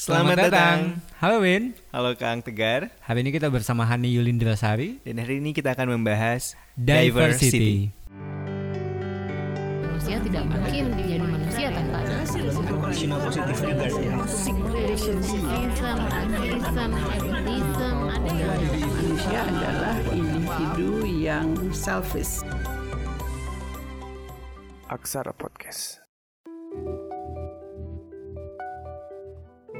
Selamat, datang. Halo Win. Halo Kang Tegar. Hari ini kita bersama Hani Yulindra Sari. Dan hari ini kita akan membahas Diversity. manusia tidak mungkin jadi manusia tanpa positive regard ya. racism, atheism, elitism, ada yang manusia adalah individu yang selfish. Aksara Podcast.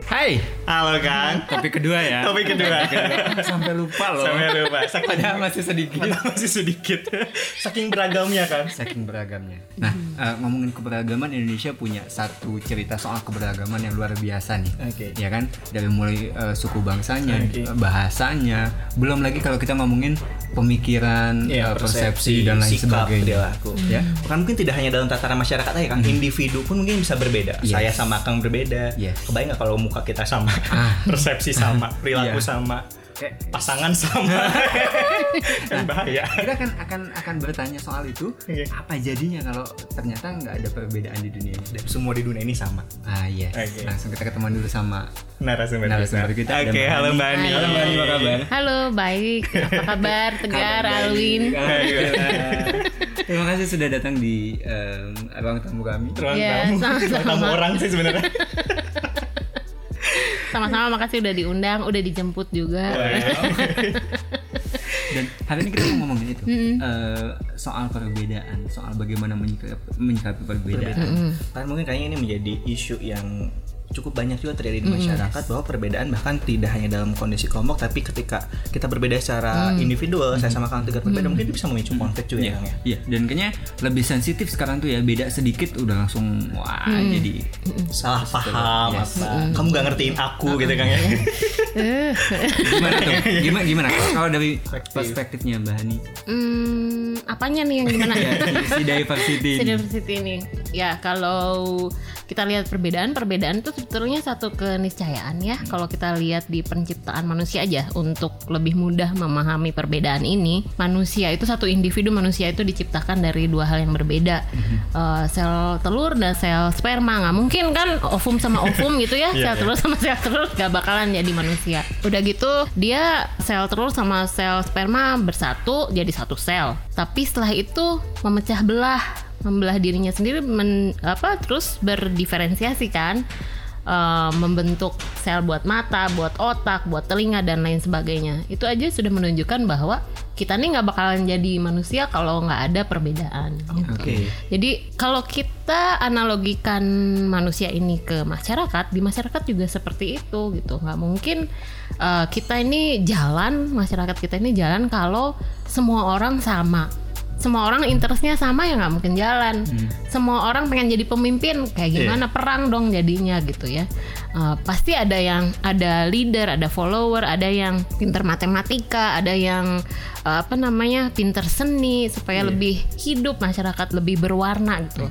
Hai. Halo Kang. Topik kedua ya. Topik kedua. Sampai lupa loh. Sampai lupa. Saking Padahal masih sedikit. masih sedikit. Saking beragamnya kan. Saking beragamnya. Nah, eh, ngomongin keberagaman Indonesia punya satu cerita soal keberagaman yang luar biasa nih. Oke. Ya kan? Dari mulai eh, suku bangsanya, Oke. eh, bahasanya, belum lagi kalau kita ngomongin pemikiran, Iya, eh, persepsi, dan lain sikap, sebagainya. perilaku. Ya. Bukan mungkin tidak hanya dalam tataran masyarakat aja Kang, individu pun mungkin bisa berbeda. Yes. Saya sama Kang berbeda. Yes. Kebayang nggak kalau muka kita sama, Ah. persepsi sama, perilaku Iya. sama, pasangan sama, kan bahaya. kita akan akan akan bertanya soal itu Oke. apa jadinya kalau ternyata nggak ada perbedaan di dunia ini Dan semua di dunia ini sama. ah yes Oke. langsung kita ketemuan dulu sama Narasumber, Narasumber kita Oke, Mbak halo. Mbak Ani. Halo, Mbak Ani, apa kabar? Halo, baik. Apa kabar? Tegar, Alwin. terima kasih sudah datang di em, ruang tamu kami Ruang Iya, tamu. sama-sama. Ruang tamu orang sih sebenarnya. Sama-sama makasih udah diundang, udah dijemput juga. dan hari ini kita mau ngomongin itu Eh, soal perbedaan soal bagaimana menyikapi, menyikapi perbedaan. Kan mungkin kayaknya ini menjadi isu yang cukup banyak juga terjadi di masyarakat bahwa perbedaan bahkan tidak hanya dalam kondisi kelompok tapi ketika kita berbeda secara individual saya sama Kang Tegar berbeda mungkin itu bisa memicu konflik juga ya Kang ya? Iya, dan kayaknya lebih sensitif sekarang tuh ya beda sedikit udah langsung wah jadi salah paham Yes. apa? Kamu gak ngertiin aku gitu Kang ya? Gimana tuh? Gimana gimana? Kalau dari perspektifnya Mbak Hani? Hmm, apanya nih yang gimana? si diversity Si diversity ini. Ya, kalau kita lihat perbedaan, perbedaan itu sebetulnya satu keniscayaan ya. Kalau kita lihat di penciptaan manusia aja untuk lebih mudah memahami perbedaan ini, manusia itu satu individu manusia itu diciptakan dari dua hal yang berbeda. Eh, sel telur dan sel sperma nggak mungkin kan ovum sama ovum gitu ya. sel telur sama sel telur gak bakalan jadi manusia. Udah gitu dia sel telur sama sel sperma bersatu jadi satu sel. Tapi setelah itu memecah belah membelah dirinya sendiri men, apa terus berdiferensiasi kan Eh, membentuk sel buat mata, buat otak, buat telinga dan lain sebagainya. Itu aja sudah menunjukkan bahwa kita nih nggak bakalan jadi manusia kalau nggak ada perbedaan. gitu. oke Jadi kalau kita analogikan manusia ini ke masyarakat, di masyarakat juga seperti itu gitu. Nggak mungkin eh, kita ini jalan, masyarakat kita ini jalan kalau semua orang sama. Semua orang interestnya sama ya nggak mungkin jalan. Semua orang pengen jadi pemimpin, kayak gimana perang dong jadinya gitu ya. Eh, pasti ada yang ada leader, ada follower, ada yang pinter matematika, ada yang eh, apa namanya pinter seni supaya lebih hidup masyarakat lebih berwarna gitu.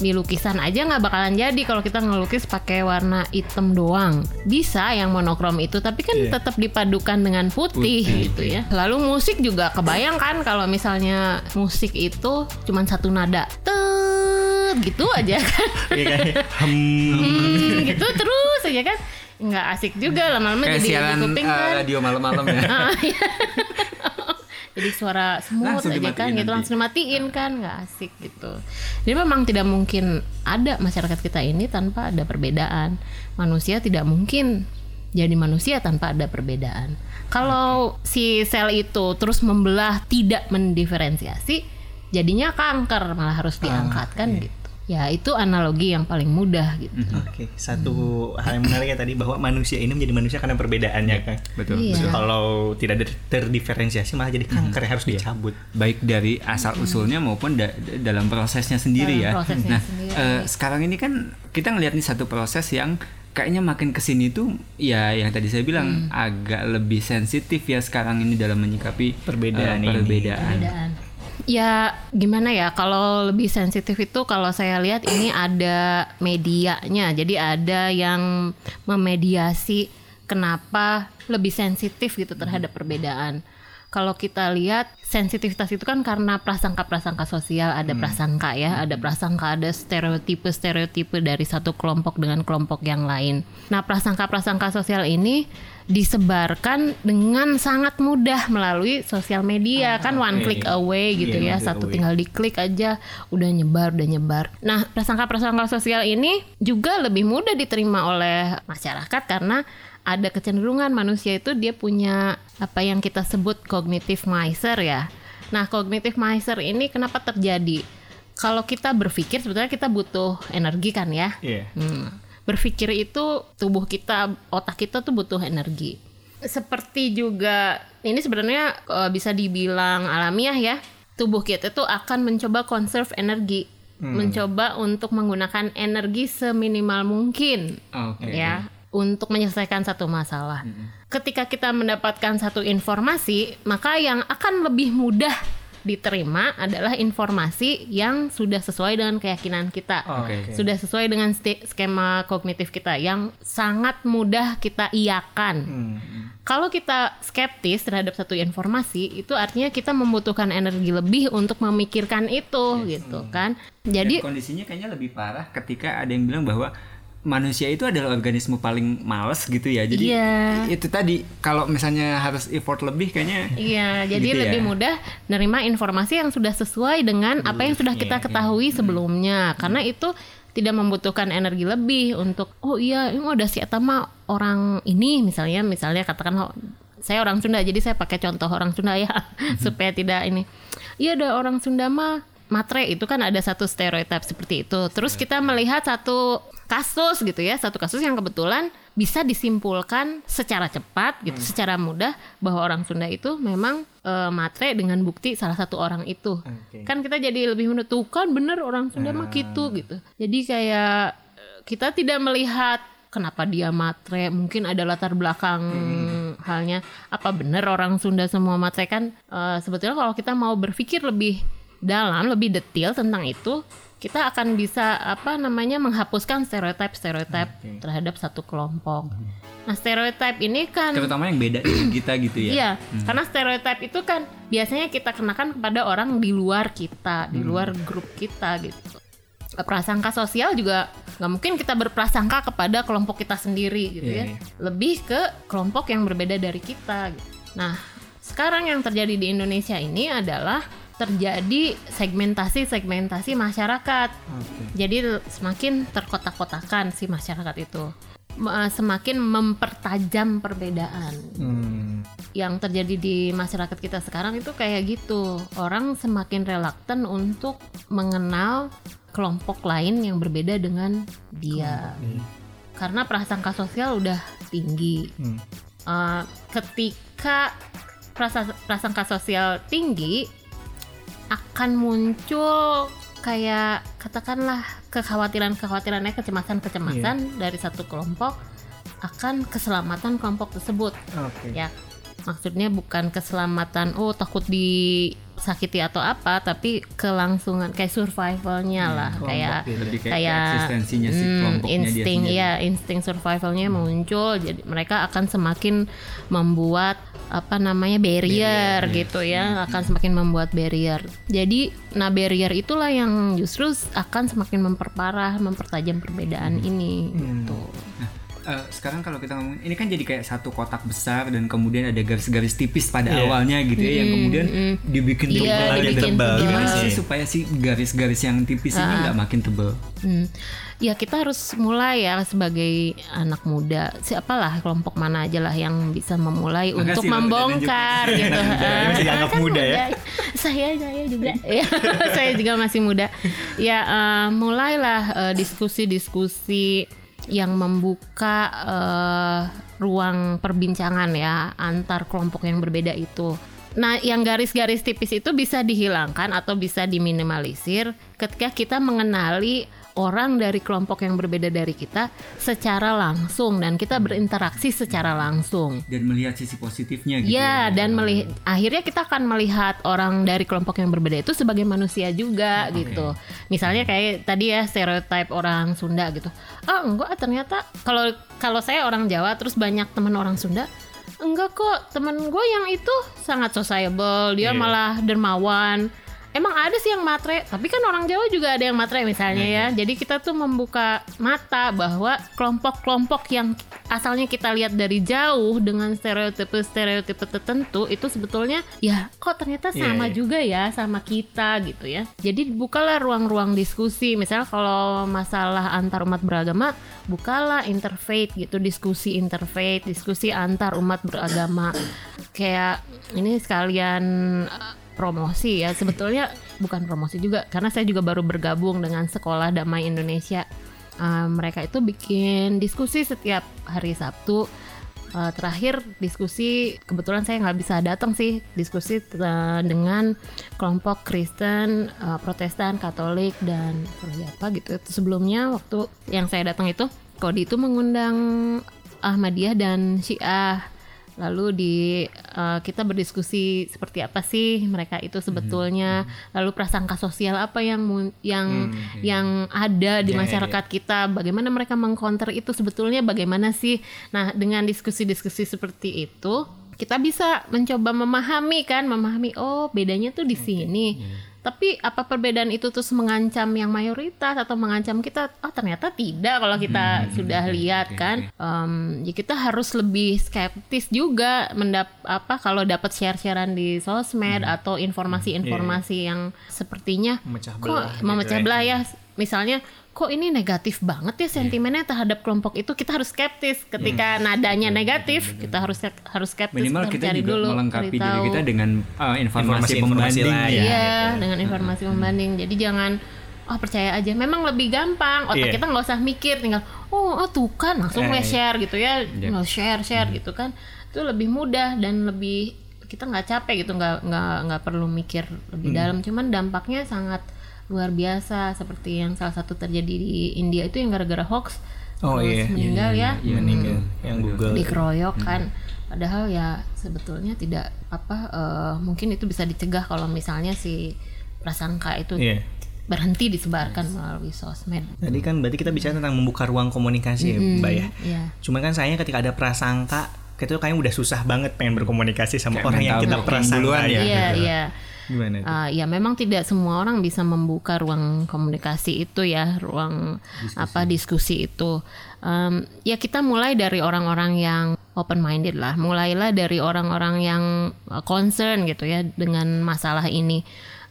Di lukisan aja nggak bakalan jadi kalau kita ngelukis pakai warna hitam doang. Bisa yang monokrom itu, tapi kan tetap dipadukan dengan putih, gitu ya. Lalu musik juga kebayang kan kalau misalnya musik itu cuman satu nada, Tet, gitu aja kan. Iya kan Hmm, gitu terus aja kan. Nggak asik juga lama-lama jadi siaran kuping eh, kan. radio malam-malam ya Ah, iya. Jadi suara semut Langsung aja kan gitu langsung dimatiin kan nggak asik gitu. Jadi memang tidak mungkin ada masyarakat kita ini tanpa ada perbedaan. Manusia tidak mungkin jadi manusia tanpa ada perbedaan. Kalau si sel itu terus membelah tidak mendiferensiasi, jadinya kanker malah harus diangkat kan gitu. Ya itu analogi yang paling mudah gitu. Oke, satu hal yang menarik ya tadi bahwa manusia ini menjadi manusia karena perbedaannya kan. betul Iya. Kalau tidak ter- terdiferensiasi malah jadi kanker yang harus dicabut. baik dari asal usulnya maupun da- dalam prosesnya sendiri Dalam ya. prosesnya nah, sendiri. eh, sekarang ini kan kita ngelihat nih satu proses yang kayaknya makin ke sini tuh ya yang tadi saya bilang agak lebih sensitif ya sekarang ini dalam menyikapi Perbedaan eh, ini. perbedaan. Ya gimana ya kalau lebih sensitif itu kalau saya lihat ini ada medianya. Jadi ada yang memediasi kenapa lebih sensitif gitu terhadap perbedaan. Kalau kita lihat sensitivitas itu kan karena prasangka-prasangka sosial, ada prasangka ya, ada prasangka, ada stereotipe-stereotipe dari satu kelompok dengan kelompok yang lain. Nah, prasangka-prasangka sosial ini disebarkan dengan sangat mudah melalui sosial media. Kan one click away gitu Iya, ya one click satu away. tinggal diklik aja udah nyebar udah nyebar. Nah prasangka-prasangka sosial ini juga lebih mudah diterima oleh masyarakat karena ada kecenderungan manusia itu dia punya apa yang kita sebut cognitive miser ya nah cognitive miser ini kenapa terjadi kalau kita berpikir sebetulnya kita butuh energi kan ya Iya. Hmm. Berpikir itu tubuh kita, otak kita tuh butuh energi. Seperti juga ini sebenarnya eh, bisa dibilang alamiah ya. Tubuh kita tuh akan mencoba conserve energi, mencoba untuk menggunakan energi seminimal mungkin Oke. ya untuk menyelesaikan satu masalah. Ketika kita mendapatkan satu informasi, maka yang akan lebih mudah diterima adalah informasi yang sudah sesuai dengan keyakinan kita. Oke. Sudah sesuai dengan skema kognitif kita yang sangat mudah kita iakan. Hmm. Kalau kita skeptis terhadap satu informasi, itu artinya kita membutuhkan energi lebih untuk memikirkan itu gitu kan. Jadi Dan kondisinya kayaknya lebih parah ketika ada yang bilang bahwa manusia itu adalah organisme paling males gitu ya. Jadi Iya. itu tadi kalau misalnya harus effort lebih kayaknya Iya, jadi Gitu ya. lebih mudah nerima informasi yang sudah sesuai dengan apa yang sudah kita ketahui sebelumnya. Karena itu tidak membutuhkan energi lebih untuk oh iya, ini udah si Eta mah orang ini misalnya misalnya katakan oh, saya orang Sunda jadi saya pakai contoh orang Sunda ya supaya tidak ini. Iya ada orang Sunda mah matre itu kan ada satu stereotip seperti itu. Terus kita melihat satu kasus gitu ya, satu kasus yang kebetulan bisa disimpulkan secara cepat gitu, secara mudah bahwa orang Sunda itu memang eh, matre dengan bukti salah satu orang itu. Oke. Kan kita jadi lebih menentukan bener orang Sunda mah gitu gitu. Jadi kayak eh, kita tidak melihat kenapa dia matre, mungkin ada latar belakang halnya apa bener orang Sunda semua matre kan eh, sebetulnya kalau kita mau berpikir lebih dalam, lebih detail tentang itu, kita akan bisa apa namanya menghapuskan stereotip-stereotip terhadap satu kelompok. Nah, stereotip ini kan terutama yang beda kita gitu ya. Iya, karena stereotip itu kan biasanya kita kenakan kepada orang di luar kita, di luar grup kita gitu. Prasangka sosial juga nggak mungkin kita berprasangka kepada kelompok kita sendiri gitu Iya, ya. Lebih ke kelompok yang berbeda dari kita. gitu. Nah, sekarang yang terjadi di Indonesia ini adalah terjadi segmentasi-segmentasi masyarakat. Jadi semakin terkotak-kotakan si masyarakat itu. Eh, Semakin mempertajam perbedaan Hmm. yang terjadi di masyarakat kita sekarang itu kayak gitu. Orang semakin relaktan untuk mengenal kelompok lain yang berbeda dengan dia. Karena prasangka sosial udah tinggi. Hmm. Uh, ketika prasa- prasangka sosial tinggi akan muncul kayak katakanlah kekhawatiran-kekhawatirannya kecemasan-kecemasan dari satu kelompok akan keselamatan kelompok tersebut. Oke. ya maksudnya bukan keselamatan oh takut disakiti atau apa tapi kelangsungan kayak survivalnya lah kayak Lebih kayak, eksistensinya si hmm, kelompoknya insting ya insting survivalnya muncul jadi mereka akan semakin membuat apa namanya barrier, gitu ya akan semakin membuat barrier. Jadi nah barrier itulah yang justru akan semakin memperparah mempertajam perbedaan ini gitu Eh, sekarang kalau kita ngomong ini kan jadi kayak satu kotak besar dan kemudian ada garis-garis tipis pada Iya. awalnya gitu ya yang kemudian dibikin Iya, tebal gitu. dibikin tebal. tebal. Gimana sih supaya si garis-garis yang tipis ini nggak makin tebal? Hmm. Ya kita harus mulai ya sebagai anak muda. Siapalah kelompok mana aja lah yang bisa memulai Makasih untuk membongkar gitu. Masih Ah, dianggap kan muda ya. Saya saya juga. Ya, saya juga masih muda. Ya eh, mulailah eh, diskusi-diskusi yang membuka eh, ruang perbincangan ya antar kelompok yang berbeda itu. Nah, yang garis-garis tipis itu bisa dihilangkan atau bisa diminimalisir ketika kita mengenali orang dari kelompok yang berbeda dari kita secara langsung dan kita berinteraksi secara langsung. Dan melihat sisi positifnya gitu. Ya, dan melihat akhirnya kita akan melihat orang dari kelompok yang berbeda itu sebagai manusia juga gitu. Misalnya kayak tadi ya stereotip orang Sunda gitu. Ah, enggak ternyata kalau kalau saya orang Jawa terus banyak teman orang Sunda enggak kok temen gue yang itu sangat sociable dia Iya. malah dermawan emang ada sih yang matre tapi kan orang Jawa juga ada yang matre misalnya ya. Jadi kita tuh membuka mata bahwa kelompok-kelompok yang asalnya kita lihat dari jauh dengan stereotipe-stereotipe tertentu itu sebetulnya ya kok ternyata Iya, sama iya. juga ya sama kita gitu ya. Jadi bukalah ruang-ruang diskusi. Misalnya kalau masalah antar umat beragama bukalah interfaith gitu diskusi interfaith diskusi antar umat beragama. Kayak ini sekalian uh, promosi ya sebetulnya bukan promosi juga karena saya juga baru bergabung dengan sekolah damai Indonesia Uh, mereka itu bikin diskusi setiap hari Sabtu Uh, terakhir diskusi kebetulan saya nggak bisa datang sih diskusi uh, dengan kelompok Kristen, uh, Protestan, Katolik dan apa gitu. Itu sebelumnya waktu yang saya datang itu Kodi itu mengundang Ahmadiyah dan Syiah. Lalu di uh, kita berdiskusi seperti apa sih mereka itu sebetulnya, lalu prasangka sosial apa yang yang yang ada di Ya, ya, masyarakat kita, bagaimana mereka mengcounter itu sebetulnya bagaimana sih? Nah, dengan diskusi-diskusi seperti itu, kita bisa mencoba memahami kan, memahami oh bedanya tuh di sini. Tapi apa perbedaan itu terus mengancam yang mayoritas atau mengancam kita? Oh ternyata tidak kalau kita sudah lihat kan. Em, ya kita harus lebih skeptis juga mendap apa kalau dapat share-sharean di sosmed atau informasi-informasi yang sepertinya Memecah kok belah gitu memecah belah ya. Misalnya kok ini negatif banget ya sentimennya terhadap kelompok itu kita harus skeptis ketika nadanya negatif kita harus harus skeptis Minimal kita juga dulu, melengkapi diri kita dengan uh, informasi, Informasi-informasi pembanding ya. Iya, dengan informasi pembanding. Jadi jangan oh percaya aja. Memang lebih gampang. Otak Iya. kita nggak usah mikir, tinggal oh, oh tuh kan langsung Eh, nge-share gitu ya, Iya. nge-share share gitu kan. Itu lebih mudah dan lebih kita nggak capek gitu, nggak nggak nggak perlu mikir lebih Hmm. dalam. Cuman dampaknya sangat luar biasa seperti yang salah satu terjadi di India itu yang gara-gara hoax Oh, terus iya. meninggal ya Iya, meninggal. Yang Google. dikeroyok kan padahal ya sebetulnya tidak apa eh, mungkin itu bisa dicegah kalau misalnya si prasangka itu Iya. berhenti disebarkan melalui sosmed Tadi kan berarti kita bicara tentang membuka ruang komunikasi ya, Mbak ya. Iya. Cuman kan sayangnya ketika ada prasangka, kita tuh kayaknya udah susah banget pengen berkomunikasi sama Kayak orang yang kita prasangka duluan ya. iya iya. Gimana itu? Ah, ya memang tidak semua orang bisa membuka ruang komunikasi itu ya ruang apa diskusi itu. Em, ya kita mulai dari orang-orang yang open minded lah. Mulailah dari orang-orang yang uh, concern gitu ya dengan masalah ini.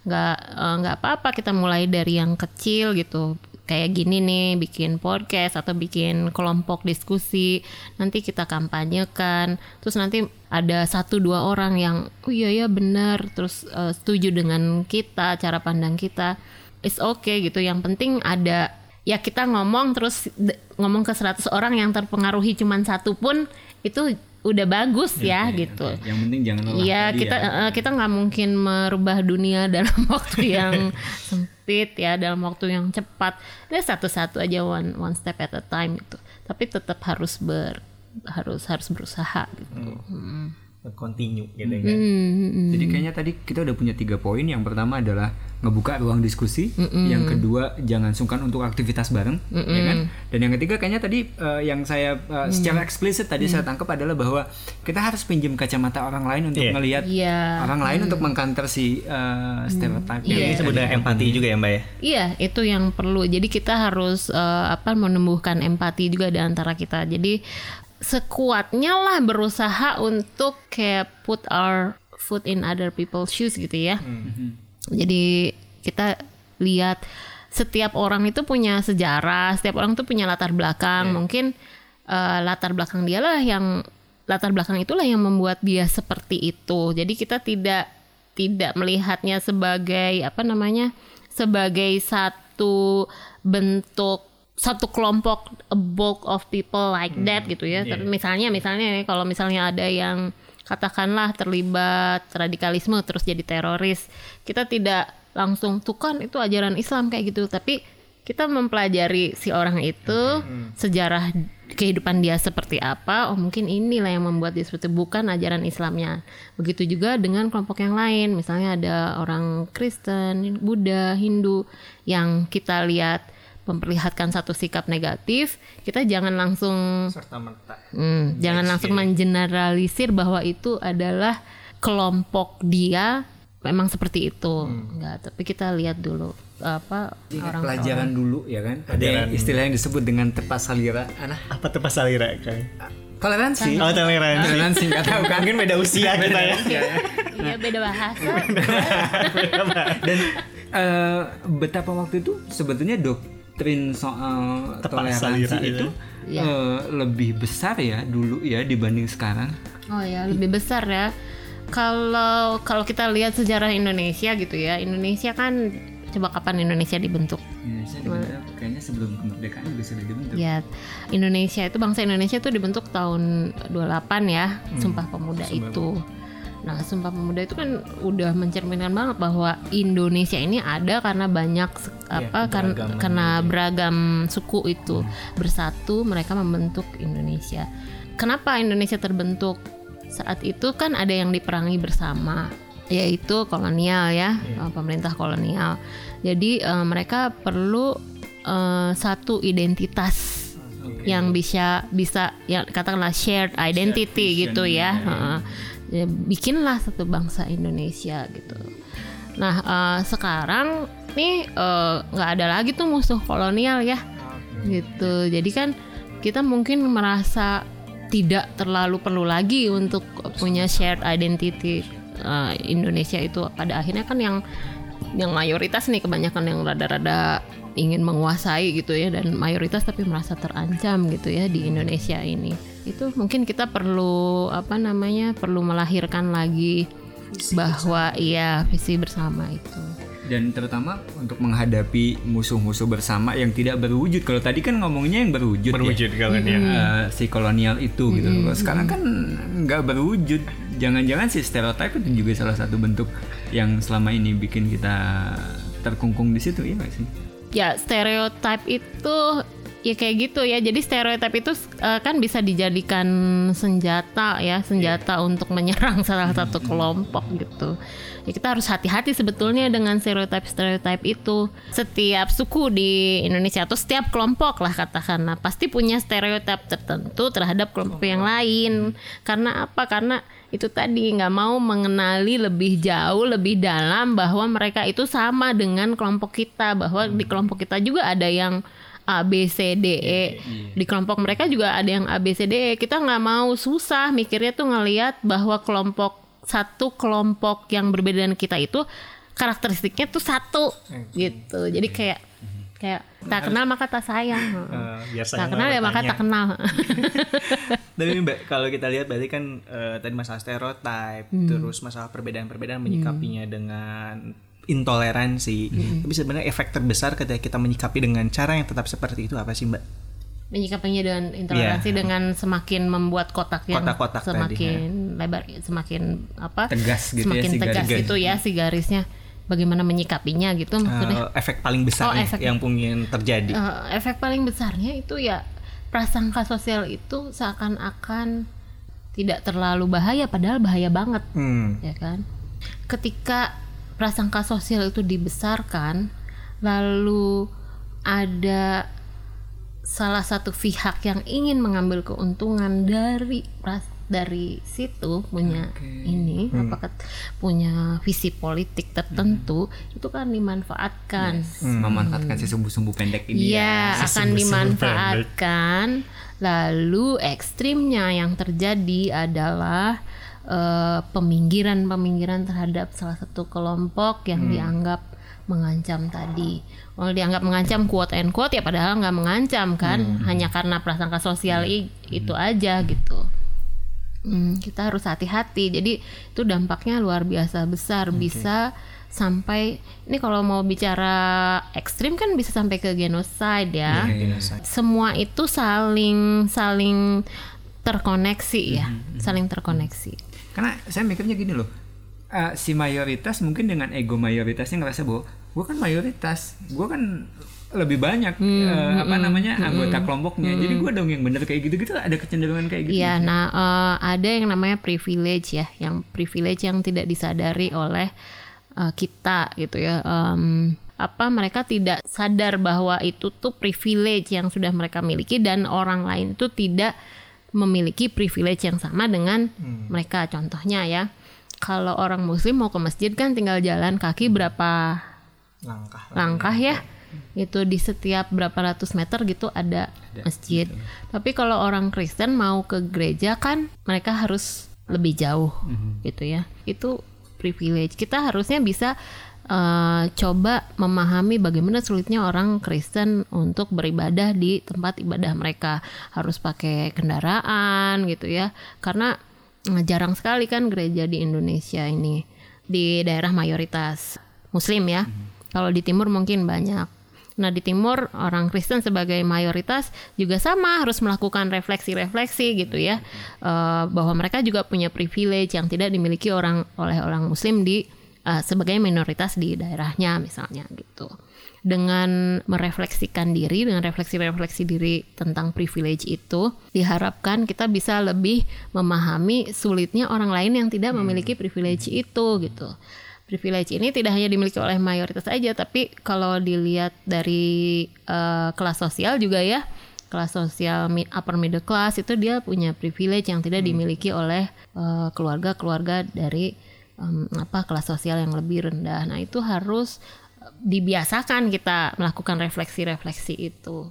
Nggak eh, nggak apa-apa kita mulai dari yang kecil gitu kayak gini nih bikin podcast atau bikin kelompok diskusi. Nanti kita kampanyekan. Terus nanti ada satu dua orang yang oh iya ya benar. Terus eh, setuju dengan kita cara pandang kita. It's okay gitu. Yang penting ada ya kita ngomong terus ngomong ke 100 orang yang terpengaruhi cuman satu pun itu udah bagus ya gitu Yang penting jangan lelah Iya kita ya. eh, kita nggak mungkin merubah dunia dalam waktu yang sempit ya dalam waktu yang cepat. Ini satu-satu aja one one step at a time gitu. Tapi tetap harus ber harus harus berusaha gitu. Continue gitu kan. Hmm, Jadi kayaknya tadi kita udah punya tiga poin. Yang pertama adalah ngebuka ruang diskusi. Yang kedua jangan sungkan untuk aktivitas bareng, ya kan? Dan yang ketiga kayaknya tadi eh, yang saya eh, secara eksplisit tadi saya tangkap adalah bahwa kita harus pinjam kacamata orang lain untuk Iya. melihat Iya. orang lain untuk mengkanter si eh, stereotype. Ini disebut dengan empati juga ya Mbak ya. Iya, itu yang perlu. Jadi kita harus eh, apa menumbuhkan empati juga di antara kita. Jadi sekuatnya lah berusaha untuk kayak put our foot in other people's shoes gitu ya. Jadi kita lihat setiap orang itu punya sejarah, setiap orang itu punya latar belakang. Mungkin eh, latar belakang dia lah yang latar belakang itulah yang membuat dia seperti itu. Jadi kita tidak tidak melihatnya sebagai apa namanya? sebagai satu bentuk satu kelompok a bulk of people like that gitu ya. Tapi misalnya misalnya nih, kalau misalnya ada yang katakanlah terlibat radikalisme terus jadi teroris, kita tidak langsung tuh kan itu ajaran Islam kayak gitu, tapi kita mempelajari si orang itu sejarah kehidupan dia seperti apa. Oh mungkin inilah yang membuat dia seperti bukan ajaran Islamnya. Begitu juga dengan kelompok yang lain. Misalnya ada orang Kristen Buddha Hindu yang kita lihat memperlihatkan satu sikap negatif, kita jangan langsung serta merta. Hmm, jangan langsung mengeneralisir bahwa itu adalah kelompok dia memang seperti itu. Enggak, tapi kita lihat dulu apa Ingat orang pelajaran dulu ya kan? Ada yang istilah yang disebut dengan tepas salira Anah, apa tuh pas salira kan toleransi. Oh toleransi. Toleransi nggak tahu kan mungkin beda usia kita ya. Iya beda bahasa. dan eh, betapa waktu itu sebetulnya doktrin soal Tepas toleransi itu itu. eh, lebih besar ya dulu ya dibanding sekarang Oh ya, lebih besar ya. Kalau kalau kita lihat sejarah Indonesia gitu ya, Indonesia kan coba kapan Indonesia dibentuk? Indonesia dibentuk kayaknya sebelum kemerdekaan juga sudah dibentuk Ya, Indonesia itu bangsa Indonesia itu dibentuk tahun 28 ya, Sumpah Pemuda itu. Nah, Sumpah Pemuda itu kan udah mencerminkan banget bahwa Indonesia ini ada karena banyak se- apa kan karena beragam suku itu bersatu mereka membentuk Indonesia. Kenapa Indonesia terbentuk? Saat itu kan ada yang diperangi bersama yaitu kolonial ya, eh, pemerintah kolonial. Jadi eh, mereka perlu eh, satu identitas yang bisa bisa yang katakanlah shared identity gitu ya. Heeh. Ya, bikinlah satu bangsa Indonesia gitu. Nah eh, sekarang nih eh, nggak ada lagi tuh musuh kolonial ya, gitu. Jadi kan kita mungkin merasa tidak terlalu perlu lagi untuk punya shared identity eh, Indonesia itu. Pada akhirnya kan yang yang mayoritas nih kebanyakan yang rada-rada ingin menguasai gitu ya dan mayoritas tapi merasa terancam gitu ya di Indonesia ini. Itu mungkin kita perlu apa namanya perlu melahirkan lagi bahwa iya visi bersama itu dan terutama untuk menghadapi musuh-musuh bersama yang tidak berwujud kalau tadi kan ngomongnya yang berwujud ya. berwujud kalau dia Eh, si kolonial itu gitu loh. Sekarang kan nggak berwujud. Jangan-jangan si stereotip itu juga salah satu bentuk yang selama ini bikin kita terkungkung di situ ya sih? ya stereotip itu ya kayak gitu ya. Jadi stereotip itu eh, kan bisa dijadikan senjata ya senjata untuk menyerang salah satu kelompok gitu. Ya kita harus hati-hati sebetulnya dengan stereotip stereotip itu. Setiap suku di Indonesia atau setiap kelompok lah katakanlah pasti punya stereotip tertentu terhadap kelompok yang lain. Karena apa? Karena itu tadi nggak mau mengenali lebih jauh lebih dalam bahwa mereka itu sama dengan kelompok kita bahwa di kelompok kita juga ada yang A B C D E. Di kelompok mereka juga ada yang A B C D E. Kita nggak mau susah mikirnya tuh ngelihat bahwa kelompok satu kelompok yang berbeda dengan kita itu karakteristiknya tuh satu gitu. Jadi kayak kayak tak kenal maka tak sayang. Biar tak kenal ya maka tak kenal. Tapi mbak kalau kita lihat berarti kan eh, tadi masalah stereotip, terus masalah perbedaan-perbedaan menyikapinya dengan intoleransi. Tapi sebenarnya efek terbesar ketika kita menyikapi dengan cara yang tetap seperti itu apa sih mbak? menyikapinya dengan intoleransi Iya. dengan semakin membuat kotak yang Kotak-kotak tadi, semakin lebar semakin apa Tegas gitu ya, semakin si tegas garis. itu ya si garisnya bagaimana menyikapinya gitu maksudnya Eh, efek paling besar Oh, efek. yang mungkin terjadi. Eh, efek paling besarnya itu ya prasangka sosial itu seakan-akan tidak terlalu bahaya padahal bahaya banget Hmm. ya kan ketika prasangka sosial itu dibesarkan lalu ada salah satu pihak yang ingin mengambil keuntungan dari pras- dari situ punya ini apa ket- punya visi politik tertentu itu kan dimanfaatkan. Memanfaatkan si sumbu-sumbu pendek ini Iya, ya. akan dimanfaatkan. Lalu ekstrimnya yang terjadi adalah eh, peminggiran-peminggiran terhadap salah satu kelompok yang dianggap mengancam tadi. Kalau dianggap mengancam quote and quote ya padahal nggak mengancam kan, hanya karena prasangka sosial i- itu aja gitu. Hmm, kita harus hati-hati. Jadi itu dampaknya luar biasa besar, bisa sampai ini kalau mau bicara ekstrim kan bisa sampai ke genosida ya. Semua itu saling saling terkoneksi ya, saling terkoneksi. Karena saya mikirnya gini loh. eh, si mayoritas mungkin dengan ego mayoritasnya ngerasa bahwa gue kan mayoritas, gue kan lebih banyak eh, apa namanya anggota kelompoknya. Jadi gue dong yang bener kayak gitu-gitu ada kecenderungan kayak gitu. Iya, nah eh, ada yang namanya privilege ya, yang privilege yang tidak disadari oleh eh, kita gitu ya. Em, apa mereka tidak sadar bahwa itu tuh privilege yang sudah mereka miliki dan orang lain itu tidak memiliki privilege yang sama dengan mereka. Contohnya ya kalau orang muslim mau ke masjid kan tinggal jalan kaki berapa langkah langkah ya. Itu di setiap berapa ratus meter gitu ada, masjid. Tapi kalau orang Kristen mau ke gereja kan mereka harus lebih jauh gitu ya. Itu privilege. Kita harusnya bisa eh, coba memahami bagaimana sulitnya orang Kristen untuk beribadah di tempat ibadah mereka. Harus pakai kendaraan gitu ya. Karena eh, jarang sekali kan gereja di Indonesia ini. Di daerah mayoritas Muslim ya. Kalau di timur mungkin banyak Nah di timur orang Kristen sebagai mayoritas juga sama harus melakukan refleksi-refleksi gitu ya. Eh, bahwa mereka juga punya privilege yang tidak dimiliki orang oleh orang Muslim di eh, sebagai minoritas di daerahnya misalnya gitu. Dengan merefleksikan diri dengan refleksi-refleksi diri tentang privilege itu diharapkan kita bisa lebih memahami sulitnya orang lain yang tidak memiliki privilege itu gitu privilege ini tidak hanya dimiliki oleh mayoritas aja tapi kalau dilihat dari eh, kelas sosial juga ya kelas sosial upper middle class itu dia punya privilege yang tidak dimiliki oleh eh, keluarga-keluarga dari em, apa kelas sosial yang lebih rendah. Nah itu harus dibiasakan kita melakukan refleksi-refleksi itu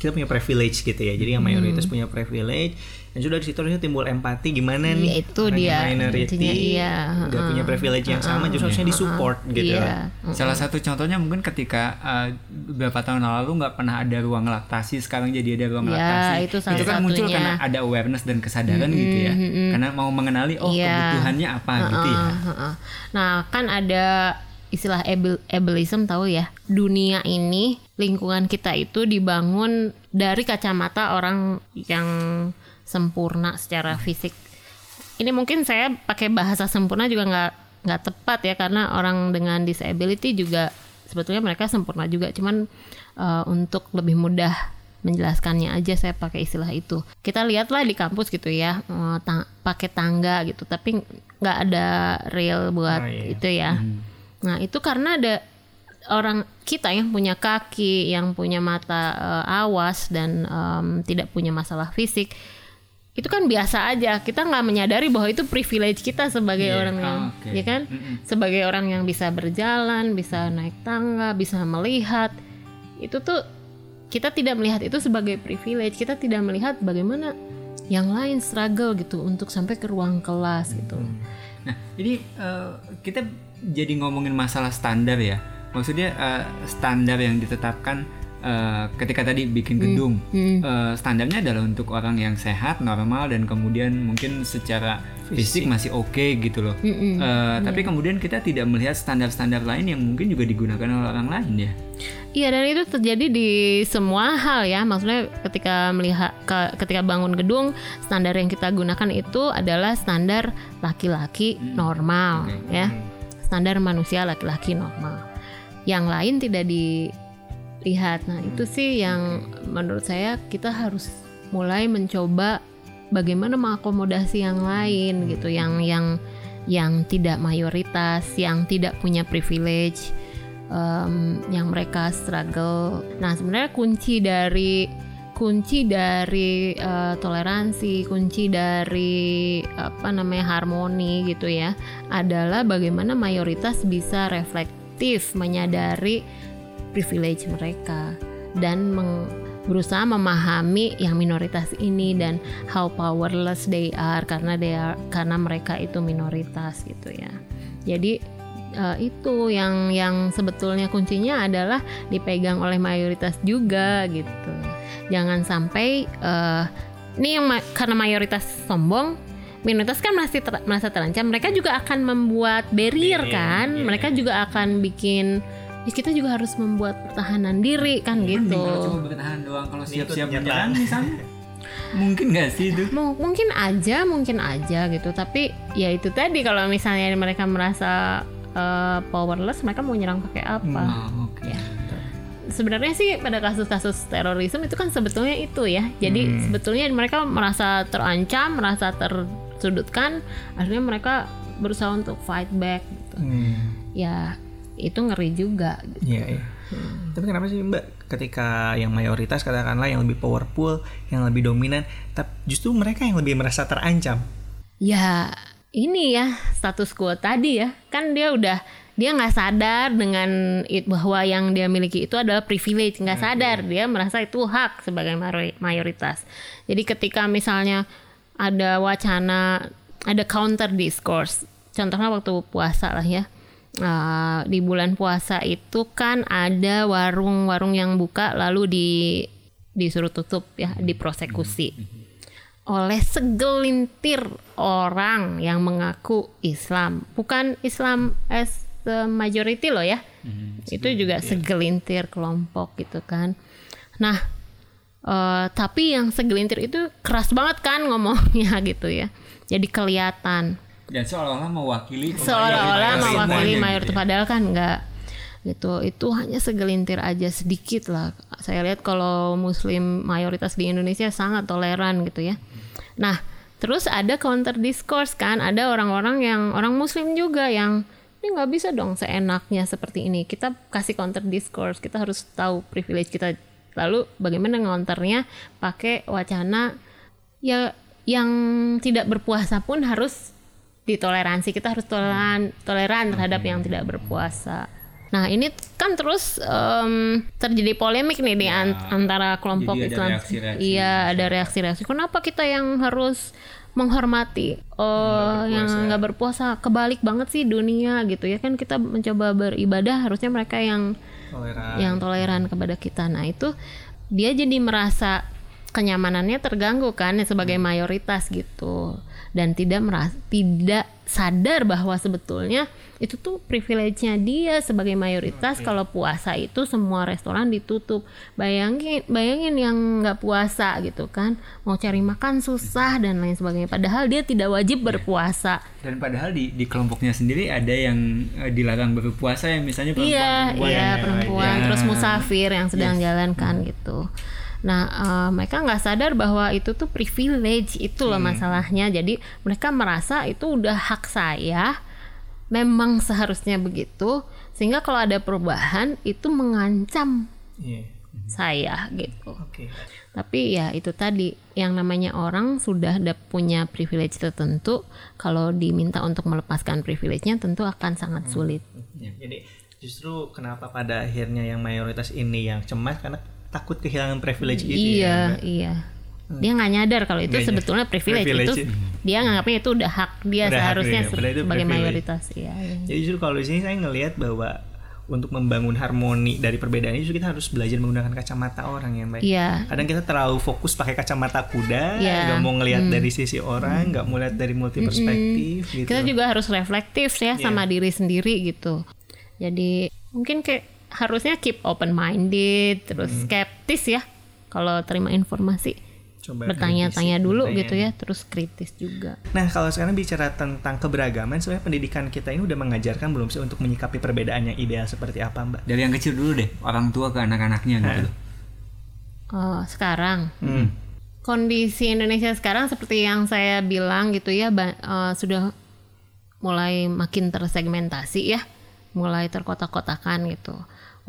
kita punya privilege gitu ya jadi yang mayoritas punya privilege dan sudah di situ harusnya timbul empati gimana nih Iya, itu orang yang dia. minority iya, heeh. punya privilege yang sama justru harusnya disupport gitu iya Salah satu contohnya mungkin ketika uh, beberapa tahun lalu nggak pernah ada ruang laktasi, sekarang jadi ada ruang Ya, laktasi. itu salah kan muncul karena ada awareness dan kesadaran gitu ya. Karena mau mengenali oh Iya. kebutuhannya apa gitu ya. Nah, kan ada istilah abel- ableism tahu ya. Dunia ini, lingkungan kita itu dibangun dari kacamata orang yang sempurna secara fisik. Ini mungkin saya pakai bahasa sempurna juga nggak nggak tepat ya karena orang dengan disability juga sebetulnya mereka sempurna juga cuman eh, untuk lebih mudah menjelaskannya aja saya pakai istilah itu kita lihatlah di kampus gitu ya eh, tang- pakai tangga gitu tapi nggak ada rail buat Oh, iya. itu ya nah itu karena ada orang kita yang punya kaki yang punya mata eh, awas dan em, tidak punya masalah fisik itu kan biasa aja. Kita nggak menyadari bahwa itu privilege kita sebagai Iya, orang yang oh, oke. ya kan? Sebagai orang yang bisa berjalan bisa naik tangga bisa melihat. Itu tuh kita tidak melihat itu sebagai privilege. Kita tidak melihat bagaimana yang lain struggle gitu untuk sampai ke ruang kelas gitu. Nah, ini eh, kita jadi ngomongin masalah standar ya. Maksudnya eh, standar yang ditetapkan eh, ketika tadi bikin gedung, eh, standarnya adalah untuk orang yang sehat, normal, dan kemudian mungkin secara fisik masih oke gitu loh. Eh, Tapi kemudian kita tidak melihat standar-standar lain yang mungkin juga digunakan oleh orang lain ya. Iya dan itu terjadi di semua hal ya. Maksudnya ketika melihat ke- ketika bangun gedung, standar yang kita gunakan itu adalah standar laki-laki normal ya. Standar manusia laki-laki normal. Yang lain tidak dilihat. Nah, itu sih yang menurut saya kita harus mulai mencoba bagaimana mengakomodasi yang lain gitu, yang yang yang tidak mayoritas, yang tidak punya privilege em, yang mereka struggle. Nah, sebenarnya kunci dari kunci dari eh, toleransi, kunci dari apa namanya harmoni gitu ya, adalah bagaimana mayoritas bisa reflektif menyadari privilege mereka dan meng- berusaha memahami yang minoritas ini dan how powerless they are karena they are karena mereka itu minoritas gitu ya. Jadi eh, itu yang yang sebetulnya kuncinya adalah dipegang oleh mayoritas juga gitu. Jangan sampai eh, ini yang ma- karena mayoritas sombong minoritas kan masih ter- merasa terancam mereka juga akan membuat barrier kan mereka juga akan bikin ya kita juga harus membuat pertahanan diri kan Mending gitu kalau cuma bertahan doang kalau siap-siap menyerang. misalnya. Mungkin nggak sih itu? Mu- mungkin aja mungkin aja gitu tapi ya itu tadi kalau misalnya mereka merasa eh, powerless mereka mau nyerang pakai apa Oh, oke. Ya. Sebenarnya sih pada kasus-kasus terorisme itu kan sebetulnya itu ya jadi sebetulnya mereka merasa terancam merasa tersudutkan akhirnya mereka berusaha untuk fight back gitu. ya itu ngeri juga. Iya, iya. Tapi kenapa sih Mbak ketika yang mayoritas katakanlah yang lebih powerful, yang lebih dominan, tapi justru mereka yang lebih merasa terancam? Ya ini ya status quo tadi ya kan dia udah dia nggak sadar dengan it, bahwa yang dia miliki itu adalah privilege. Nggak sadar dia merasa itu hak sebagai mayoritas. Jadi ketika misalnya ada wacana ada counter discourse contohnya waktu puasa lah ya Uh, di bulan puasa itu kan ada warung-warung yang buka lalu di disuruh tutup ya diprosekusi. Oleh segelintir orang yang mengaku Islam. Bukan Islam as majority loh ya. Itu juga segelintir kelompok gitu kan. Nah eh, tapi yang segelintir itu keras banget kan ngomongnya gitu ya. Jadi kelihatan. Dan seolah-olah mewakili seolah-olah mewakili mayoritas gitu ya. padahal kan enggak gitu. Itu hanya segelintir aja sedikit lah. Saya lihat kalau muslim mayoritas di Indonesia sangat toleran gitu ya. Nah terus ada counter discourse kan. Ada orang-orang yang orang muslim juga yang ini nggak bisa dong seenaknya seperti ini. Kita kasih counter discourse. Kita harus tahu privilege kita. Lalu bagaimana ngonternya pakai wacana ya yang tidak berpuasa pun harus ditoleransi. Kita harus toleran toleran terhadap yang tidak berpuasa. Nah ini kan terus em, terjadi polemik nih di an- antara kelompok Islam iya ada reaksi-reaksi. Kenapa kita yang harus menghormati. Oh yang nggak berpuasa kebalik banget sih dunia gitu ya. Kan kita mencoba beribadah harusnya mereka yang Toleran. yang toleran kepada kita. Nah, itu dia jadi merasa kenyamanannya terganggu kan sebagai mayoritas gitu dan tidak merasa tidak sadar bahwa sebetulnya itu tuh privilege-nya dia sebagai mayoritas. Kalau puasa itu semua restoran ditutup. Bayangin bayangin yang nggak puasa gitu kan. Mau cari makan susah dan lain sebagainya. Padahal dia tidak wajib berpuasa. Dan padahal di di kelompoknya sendiri ada yang eh, dilarang berpuasa yang misalnya Iya, perempuan-perempuan iya perempuan Ya. terus musafir yang sedang jalan kan gitu. Nah, eh, mereka nggak sadar bahwa itu tuh privilege itu loh masalahnya. Jadi mereka merasa itu udah hak saya, memang seharusnya begitu. Sehingga kalau ada perubahan itu mengancam Iya. saya gitu. Oke. Tapi ya itu tadi yang namanya orang sudah ada punya privilege tertentu, kalau diminta untuk melepaskan privilege-nya tentu akan sangat sulit. Ya, jadi justru kenapa pada akhirnya yang mayoritas ini yang cemas karena takut kehilangan privilege itu iya, ya. Iya. Dia nggak nyadar kalau itu nyadar. sebetulnya privilege, Privilege itu dia nganggapnya itu udah hak dia Udah hak seharusnya dia, se- padahal itu sebagai privilege. mayoritas iya, iya. Jadi justru kalau di sini saya ngelihat bahwa untuk membangun harmoni dari perbedaan itu kita harus belajar menggunakan kacamata orang ya mbak. Iya. Kadang kita terlalu fokus pakai kacamata kuda, Iya. nggak mau ngelihat dari sisi orang, nggak mau lihat dari multi perspektif gitu. Kita juga harus reflektif ya Iya. sama diri sendiri gitu. Jadi mungkin kayak harusnya keep open minded, terus Hmm. skeptis ya kalau terima informasi. Coba Bertanya-tanya dulu bertanya. gitu ya, terus kritis juga. Nah kalau sekarang bicara tentang keberagaman, sebenarnya pendidikan kita ini udah mengajarkan belum sih untuk menyikapi perbedaan yang ideal seperti apa mbak? Dari yang kecil dulu deh, orang tua ke anak-anaknya gitu. loh. Oh, sekarang Hmm. kondisi Indonesia sekarang seperti yang saya bilang gitu ya ba- eh, sudah mulai makin tersegmentasi ya mulai terkotak-kotakan gitu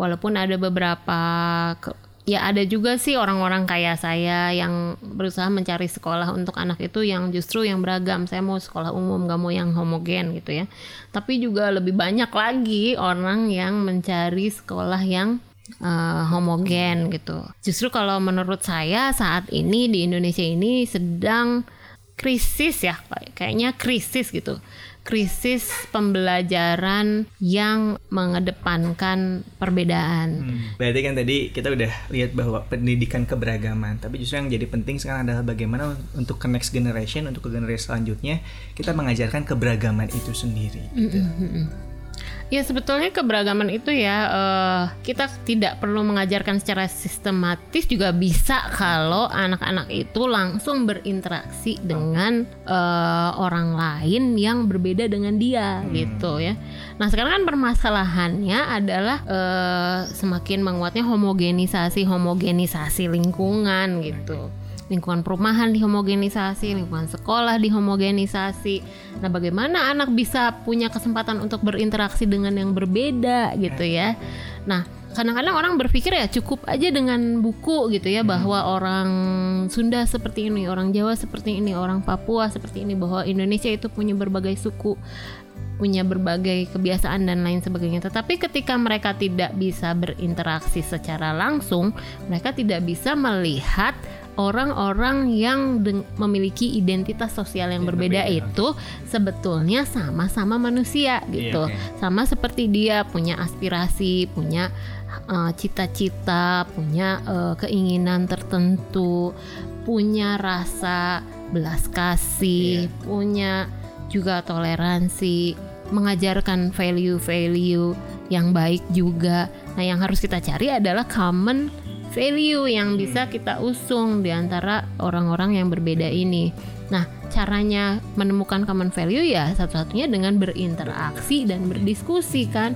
walaupun ada beberapa ya ada juga sih orang-orang kayak saya yang berusaha mencari sekolah untuk anak itu yang justru yang beragam saya mau sekolah umum gak mau yang homogen gitu ya tapi juga lebih banyak lagi orang yang mencari sekolah yang eh, homogen gitu. Justru kalau menurut saya saat ini di Indonesia ini sedang krisis ya, kayak- kayaknya krisis gitu. Krisis pembelajaran yang mengedepankan perbedaan. Hmm. Berarti kan tadi kita udah lihat bahwa pendidikan keberagaman, tapi justru yang jadi penting sekarang adalah bagaimana untuk ke next generation, untuk ke generasi selanjutnya kita mengajarkan keberagaman itu sendiri. gitu. Ya sebetulnya keberagaman itu ya eh, kita tidak perlu mengajarkan secara sistematis juga bisa kalau anak-anak itu langsung berinteraksi dengan eh, orang lain yang berbeda dengan dia gitu ya. Nah sekarang kan permasalahannya adalah eh, semakin menguatnya homogenisasi homogenisasi lingkungan gitu. Lingkungan perumahan dihomogenisasi, lingkungan sekolah dihomogenisasi. Nah, bagaimana anak bisa punya kesempatan untuk berinteraksi dengan yang berbeda gitu ya. Nah, kadang-kadang orang berpikir ya cukup aja dengan buku gitu ya bahwa orang Sunda seperti ini, orang Jawa seperti ini, orang Papua seperti ini bahwa Indonesia itu punya berbagai suku punya berbagai kebiasaan dan lain sebagainya. Tetapi ketika mereka tidak bisa berinteraksi secara langsung, mereka tidak bisa melihat orang-orang yang memiliki identitas sosial yang, berbeda, itu sebetulnya sama-sama manusia gitu. oke. Sama seperti dia punya aspirasi, punya uh, cita-cita, punya uh, keinginan tertentu, punya rasa belas kasih, punya juga toleransi, mengajarkan value-value yang baik juga. Nah, yang harus kita cari adalah common value yang bisa kita usung di antara orang-orang yang berbeda ini. Nah, caranya menemukan common value ya satu-satunya dengan berinteraksi dan berdiskusi kan.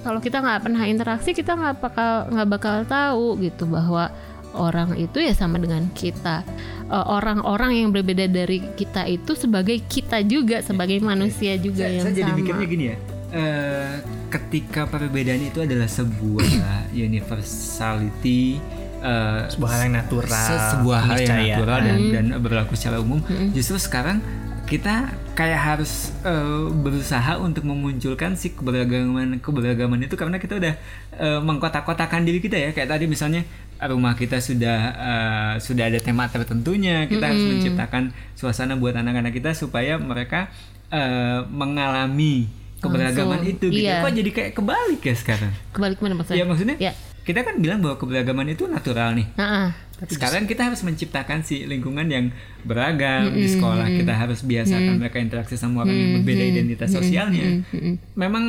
Kalau kita nggak pernah interaksi, kita nggak bakal nggak bakal tahu gitu bahwa orang itu ya sama dengan kita. Eh, Orang-orang yang berbeda dari kita itu sebagai kita juga, sebagai manusia juga saya, yang saya jadi sama. mikirnya gini ya eh, ketika perbedaan itu adalah sebuah universality eh, Sebuah hal yang natural, se- sebuah hal yang natural dan, Hmm. dan berlaku secara umum. Justru sekarang kita kayak harus eh, berusaha untuk memunculkan si keberagaman keberagaman itu karena kita udah eh, mengkotak-kotakan diri kita ya. Kayak tadi misalnya rumah kita sudah eh, sudah ada tema tertentunya kita harus menciptakan suasana buat anak-anak kita supaya mereka eh, mengalami keberagaman Langsung, itu gitu. Iya. kok jadi kayak kebalik ya sekarang? Kebalik mana maksudnya? ya maksudnya Ya. kita kan bilang bahwa keberagaman itu natural nih. Nah, sekarang kita harus menciptakan si lingkungan yang beragam. Di sekolah kita harus biasakan mereka interaksi sama orang yang berbeda identitas sosialnya. Memang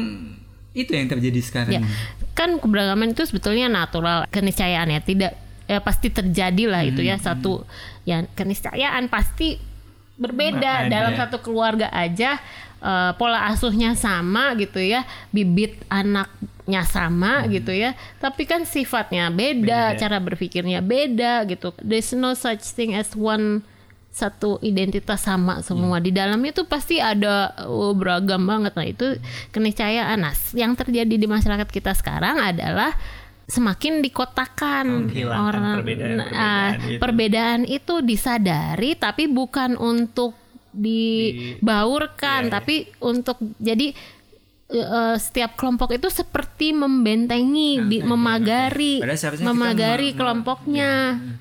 itu yang terjadi sekarang. Ya, kan keberagaman itu sebetulnya natural keniscayaan ya, tidak ya pasti terjadi lah itu ya. Satu ya keniscayaan pasti berbeda dalam satu keluarga aja eh, pola asuhnya sama gitu ya, bibit anaknya sama gitu ya, tapi kan sifatnya beda, Beda. cara berpikirnya beda gitu. There's no such thing as one satu identitas sama semua di dalamnya tuh pasti ada oh, beragam banget nah itu keniscayaan nah yang terjadi di masyarakat kita sekarang adalah semakin dikotakan orang perbedaan-perbedaan nah, itu. perbedaan itu disadari tapi bukan untuk dibaurkan. Tapi untuk jadi eh, setiap kelompok itu seperti membentengi, di- memagari, Padahal seharusnya kita memagari me- me- kelompoknya,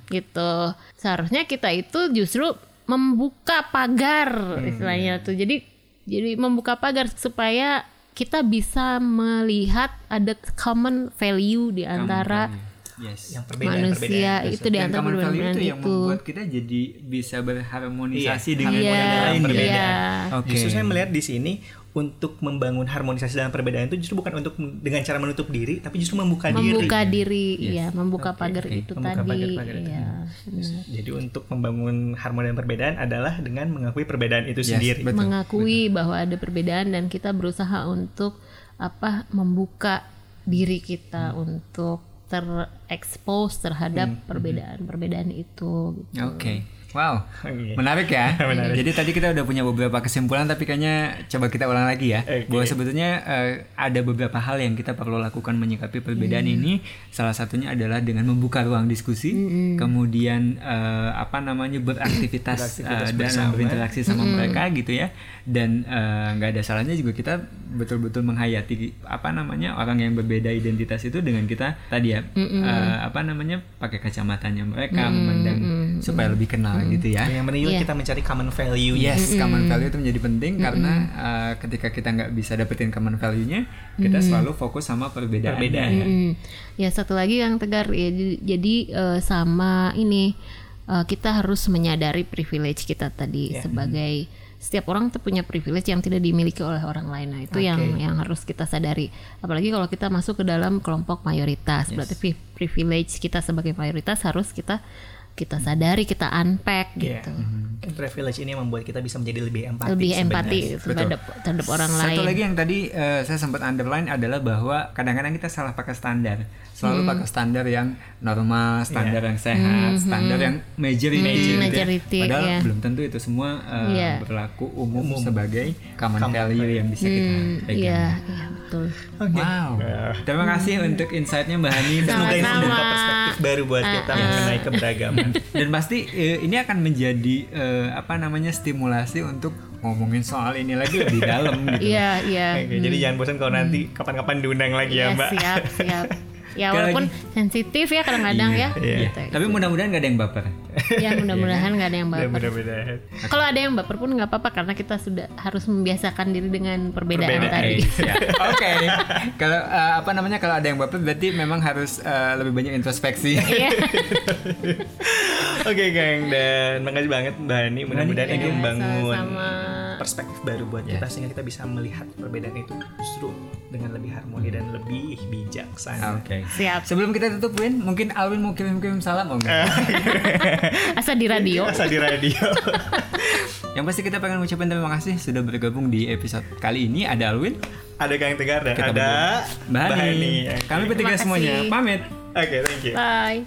gitu. Seharusnya kita itu justru membuka pagar istilahnya tuh. Jadi jadi membuka pagar supaya kita bisa melihat ada common value di antara yes yang perbedaan manusia itu di dan antara common value perbedaan itu itu. yang membuat kita jadi bisa berharmonisasi Iya, dengan Iya, lain gitu. iya. Oke. Justru saya melihat di sini untuk membangun harmonisasi dalam perbedaan itu justru bukan untuk dengan cara menutup diri, tapi justru membuka, membuka diri. diri, ya, membuka pagar oke. itu Membuka tadi. pagar-pagar itu. Iya, benar. Jadi untuk membangun harmoni dan perbedaan adalah dengan mengakui perbedaan itu Yes, sendiri. betul. mengakui bahwa ada perbedaan dan kita berusaha untuk apa membuka diri kita untuk terekspos terhadap perbedaan-perbedaan itu. gitu. Oke. Wow, Iya. menarik ya. Menarik. Jadi tadi kita udah punya beberapa kesimpulan, tapi kayaknya coba kita ulang lagi ya. Oke. Bahwa sebetulnya eh, ada beberapa hal yang kita perlu lakukan menyikapi perbedaan ini. Salah satunya adalah dengan membuka ruang diskusi, kemudian eh, apa namanya beraktivitas, Beraktivitas eh, dan bersama. berinteraksi sama mereka gitu ya. Dan nggak ada salahnya juga kita betul-betul menghayati apa namanya orang yang berbeda identitas itu dengan kita tadi ya eh, apa namanya pakai kacamatanya mereka memandang supaya lebih kenal gitu ya. Yang penting juga Iya. kita mencari common value. Yes, common value itu menjadi penting karena uh, ketika kita nggak bisa dapetin common value-nya, kita selalu fokus sama perbedaan. Perbedaan. Mm. Ya satu lagi yang tegar ya jadi, eh, sama ini eh, kita harus menyadari privilege kita tadi Ya. sebagai setiap orang tuh punya privilege yang tidak dimiliki oleh orang lain. Nah, itu yang Oke. yang harus kita sadari. Apalagi kalau kita masuk ke dalam kelompok mayoritas, berarti pri- privilege kita sebagai mayoritas harus kita kita sadari, kita unpack Iya. gitu. Kan privilege ini yang membuat kita bisa menjadi lebih empati. Lebih sebenarnya. empati terhadap terhadap orang lain. Satu lagi yang tadi eh, saya sempat underline adalah bahwa kadang-kadang kita salah pakai standar. Selalu Hmm. pakai standar yang normal, standar yang sehat, standar yang majority. gitu ya. Hmm, majority, Padahal iya. belum tentu itu semua eh, Iya. berlaku umum, sebagai common value yang bisa kita Hmm, pegang. Iya, iya betul. Wow. Terima kasih untuk insight-nya Mbak Hani. Semoga ini membuka perspektif baru buat kita mengenai keberagaman. Dan pasti eh, ini akan menjadi eh, apa namanya stimulasi untuk ngomongin soal ini lagi lebih dalam gitu. Iya, iya. Oke, jadi jangan bosan kalau nanti kapan-kapan diundang lagi ya, Iya, Mbak. siap, siap. Ya walaupun sensitif ya kadang-kadang ya. iya. Gitu. Tapi mudah-mudahan gak ada yang baper. Ya mudah-mudahan nggak ada yang Ya, baper. mudah-mudahan. Kalau ada yang baper pun nggak apa-apa karena kita sudah harus membiasakan diri dengan perbedaan, Perbedaan, tadi. Siap. Oke. Kalau eh, apa namanya kalau ada yang baper berarti memang harus eh, lebih banyak introspeksi. Iya. Oke, Kang. Dan makasih banget Mbak Hani. Mudah-mudahan ini Iya, membangun perspektif baru buat kita sehingga kita bisa melihat perbedaan itu justru dengan lebih harmoni dan lebih bijaksana. Oke. Siap. Sebelum kita tutup Win, mungkin Alwin mau kirim-kirim salam mau nggak? Asa di radio. Asa di radio. Yang pasti kita pengen ucapin terima kasih sudah bergabung di episode kali ini. Ada Alwin, ada Kang Tegar dan Kita ada Mbak Hani. Hani. Kami bertiga semuanya pamit. Oke, thank you. Bye.